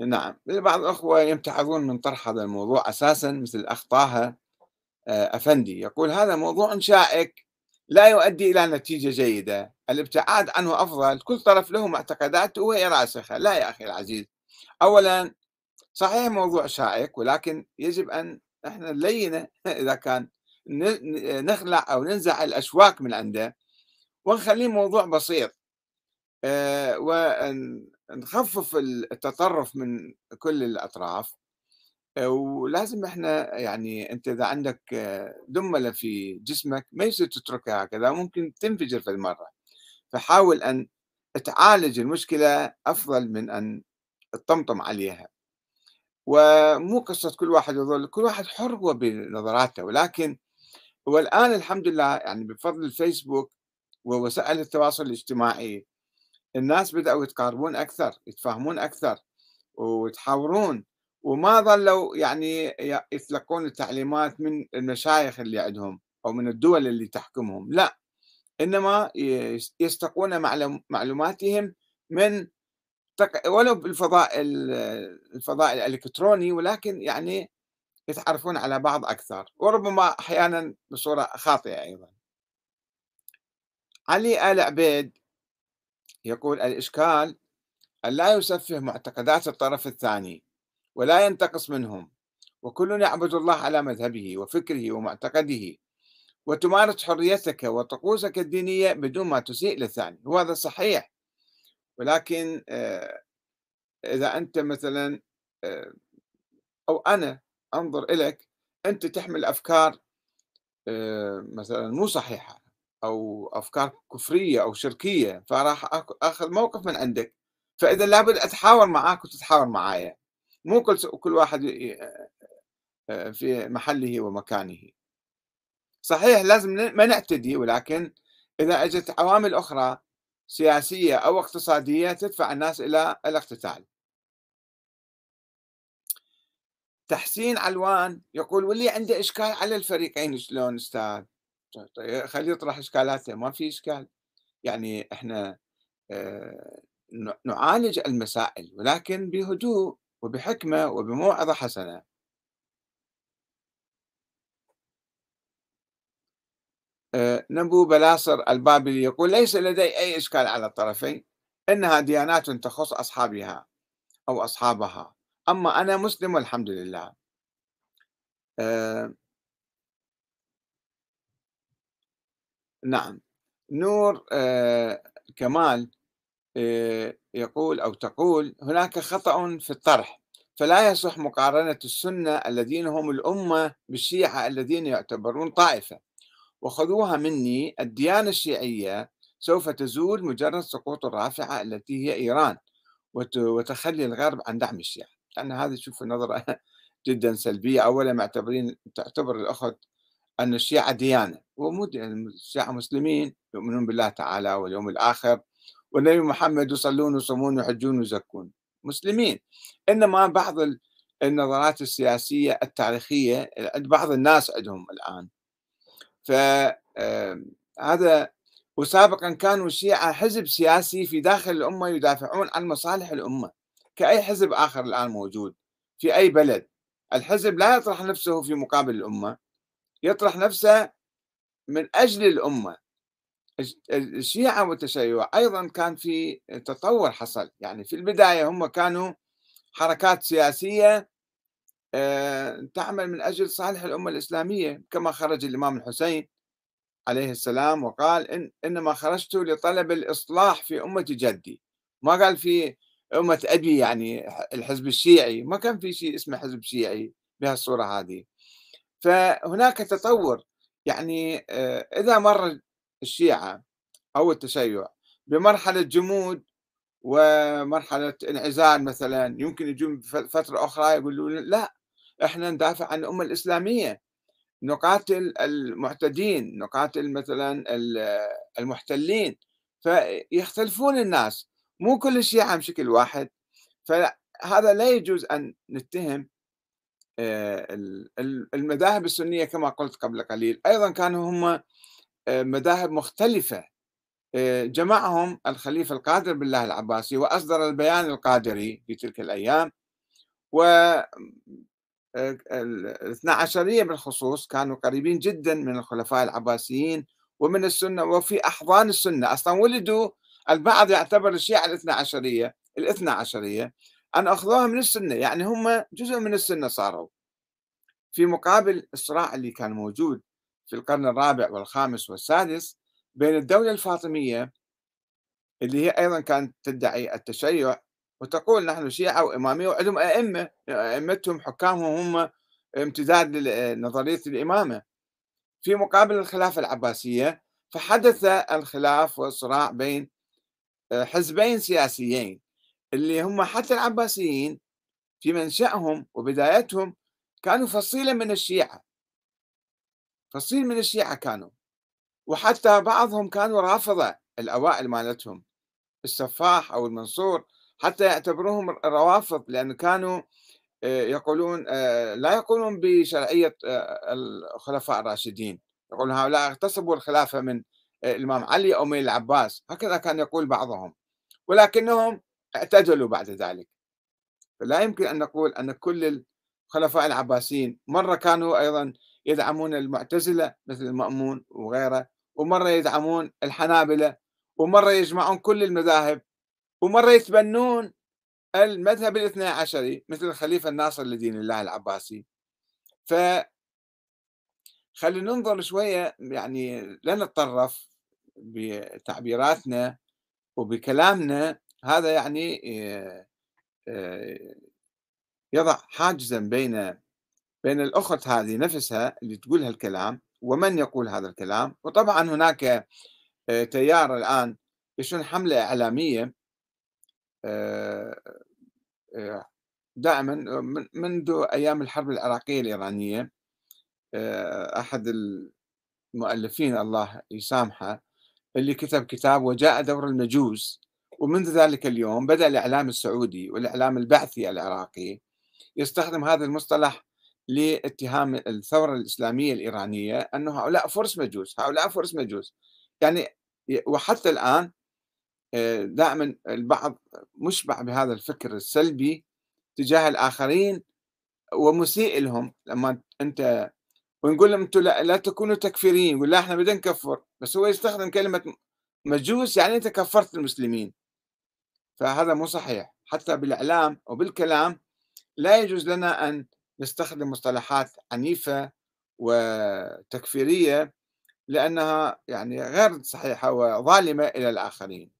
نعم بعض الأخوة يمتعضون من طرح هذا الموضوع أساسا مثل الأخ طه آه، أفندي يقول هذا موضوع شائك لا يؤدي إلى نتيجة جيدة الابتعاد عنه أفضل كل طرف له معتقداته وهي راسخة. لا يا أخي العزيز أولا صحيح موضوع شائك ولكن يجب أن إحنا نلينه إذا كان نخلع أو ننزع الأشواك من عنده ونخليه موضوع بسيط آه، ونخفف التطرف من كل الأطراف ولازم إحنا يعني أنت إذا عندك دملة في جسمك ما يصير تتركها هكذا ممكن تنفجر في المرة. فحاول أن تعالج المشكلة أفضل من أن تطمطم عليها. ومو قصة كل واحد يظل كل واحد حر هو بنظراته. ولكن والآن الحمد لله يعني بفضل الفيسبوك ووسائل التواصل الاجتماعي الناس بدأوا يتقاربون أكثر يتفاهمون أكثر ويتحاورون وما ظلوا يعني يتلقون التعليمات من المشايخ اللي عندهم أو من الدول اللي تحكمهم لا إنما يستقون معلوماتهم من ولو بالفضاء الفضاء الإلكتروني ولكن يعني يتعرفون على بعض أكثر وربما أحيانا بصورة خاطئة أيضا. علي آل عبيد يقول الإشكال أن لا يسفه معتقدات الطرف الثاني ولا ينتقص منهم وكل يعبد الله على مذهبه وفكره ومعتقده وتمارس حريتك وطقوسك الدينية بدون ما تسيء للثاني. وهذا صحيح. ولكن آه، إذا أنت مثلا آه، أو أنا أنظر إليك أنت تحمل أفكار آه، مثلا مو صحيحة. أو أفكار كفرية أو شركية فراح أخذ موقف من عندك. فإذا لابد أتحاور معك وتتحاور معايا. مو كل كل واحد في محله ومكانه. صحيح لازم ما نعتدي ولكن إذا أجت عوامل أخرى سياسية أو اقتصادية تدفع الناس إلى الاقتتال. تحسين علوان يقول واللي عنده إشكال على الفريقين شلون أستاذ؟ طيب يطرح إشكالاته ما في إشكال؟ يعني إحنا آه، نعالج المسائل ولكن بهدوء وبحكمة وبموعظة حسنة. آه، نبو بلاصر البابلي يقول ليس لدي أي إشكال على الطرفين إنها ديانات تخص أصحابها أو أصحابها أما أنا مسلم والحمد لله. آه، نعم. نور آه، كمال يقول أو تقول هناك خطأ في الطرح فلا يصح مقارنة السنة الذين هم الأمة بالشيعة الذين يعتبرون طائفة. وخذوها مني الديانة الشيعية سوف تزول مجرد سقوط الرافعة التي هي إيران وتخلي الغرب عن دعم الشيعة. لأن هذه شوف نظرة جدا سلبية. أولا معتبرين تعتبر الأخت أن الشيعة ديانة ومو الشيعة مسلمين يؤمنون بالله تعالى واليوم الآخر والنبي محمد يصلون ويصومون ويحجون ويزكون. مسلمين. إنما بعض النظرات السياسية التاريخية عند بعض الناس عندهم الآن. فهذا وسابقا كانوا الشيعة حزب سياسي في داخل الأمة يدافعون عن مصالح الأمة. كأي حزب آخر الآن موجود؟ في أي بلد؟ الحزب لا يطرح نفسه في مقابل الأمة. يطرح نفسه من أجل الأمة. الشيعة والتشيع أيضا كان في تطور حصل. يعني في البداية هم كانوا حركات سياسية آه، تعمل من أجل صالح الأمة الإسلامية كما خرج الإمام الحسين عليه السلام وقال إن إنما خرجت لطلب الإصلاح في أمة جدي. ما قال في أمة أبي يعني الحزب الشيعي. ما كان في شيء اسمه حزب شيعي بهالصورة هذه. فهناك تطور. يعني آه، إذا مر الشيعة أو التشيع بمرحلة جمود ومرحلة انعزال مثلا يمكن يجون فترة أخرى يقولون لا إحنا ندافع عن الأمة الإسلامية. نقاتل المعتدين نقاتل مثلا المحتلين. فيختلفون الناس. مو كل الشيعة بشكل واحد. فهذا لا يجوز أن نتهم المذاهب السنية كما قلت قبل قليل. أيضا كانوا هم آه، مذاهب مختلفة. آه، جمعهم الخليفة القادر بالله العباسي وأصدر البيان القادري في تلك الأيام. و الاثنا عشرية بالخصوص كانوا قريبين جدا من الخلفاء العباسيين ومن السنة وفي أحضان السنة. أصلا ولدوا البعض يعتبر الشيعة الاثنى عشرية الاثنى عشرية. أن أخذوها من السنة يعني هم جزء من السنة صاروا. في مقابل الصراع اللي كان موجود في القرن الرابع والخامس والسادس بين الدولة الفاطمية اللي هي أيضا كانت تدعي التشيع وتقول نحن شيعة وإمامية وعندهم أئمة أئمتهم حكامهم هم امتداد لنظرية الإمامة. في مقابل الخلافة العباسية فحدث الخلاف والصراع بين آه، حزبين سياسيين. اللي هم حتى العباسيين في منشأهم وبدايتهم كانوا فصيلة من الشيعة. فصيل من الشيعة كانوا. وحتى بعضهم كانوا رافضة الأوائل مالتهم السفاح أو المنصور حتى يعتبروهم روافض لأن كانوا آه، يقولون آه، لا يقولون بشرعية آه، الخلفاء الراشدين. يقولون هؤلاء اغتصبوا الخلافة من الإمام علي أو من العباس. هكذا كان يقول بعضهم. ولكنهم اعتدلوا بعد ذلك. فلا يمكن أن نقول أن كل الخلفاء العباسيين مرة كانوا أيضا يدعمون المعتزلة مثل المأمون وغيره ومرة يدعمون الحنابلة ومرة يجمعون كل المذاهب ومرة يتبنون المذهب الاثنى عشري مثل الخليفة الناصر لدين الله العباسي. ف خلينا ننظر شوية يعني لا نتطرف بتعبيراتنا وبكلامنا هذا يعني يضع حاجزا بين بين الأخت هذه نفسها اللي تقول هالكلام ومن يقول هذا الكلام. وطبعا هناك تيار الآن يشن حملة إعلامية دائما منذ أيام الحرب العراقية الإيرانية أحد المؤلفين الله يسامحه اللي كتب كتاب وجاء دور المجوس. ومنذ ذلك اليوم بدأ الإعلام السعودي والإعلام البعثي العراقي يستخدم هذا المصطلح لاتهام الثورة الإسلامية الإيرانية أنه هؤلاء فرس مجوس هؤلاء فرس مجوس. يعني وحتى الآن آه، دائما البعض مشبع بهذا الفكر السلبي تجاه الآخرين ومسيء لهم. لما أنت ونقول لهم أنتم لا, لا تكونوا تكفيريين يقول لا إحنا بدنا نكفر. بس هو يستخدم كلمة مجوس يعني أنت كفرت المسلمين. فهذا مو صحيح. حتى بالإعلام وبالكلام لا يجوز لنا أن نستخدم مصطلحات عنيفة وتكفيرية لأنها يعني غير صحيحة وظالمة إلى الآخرين.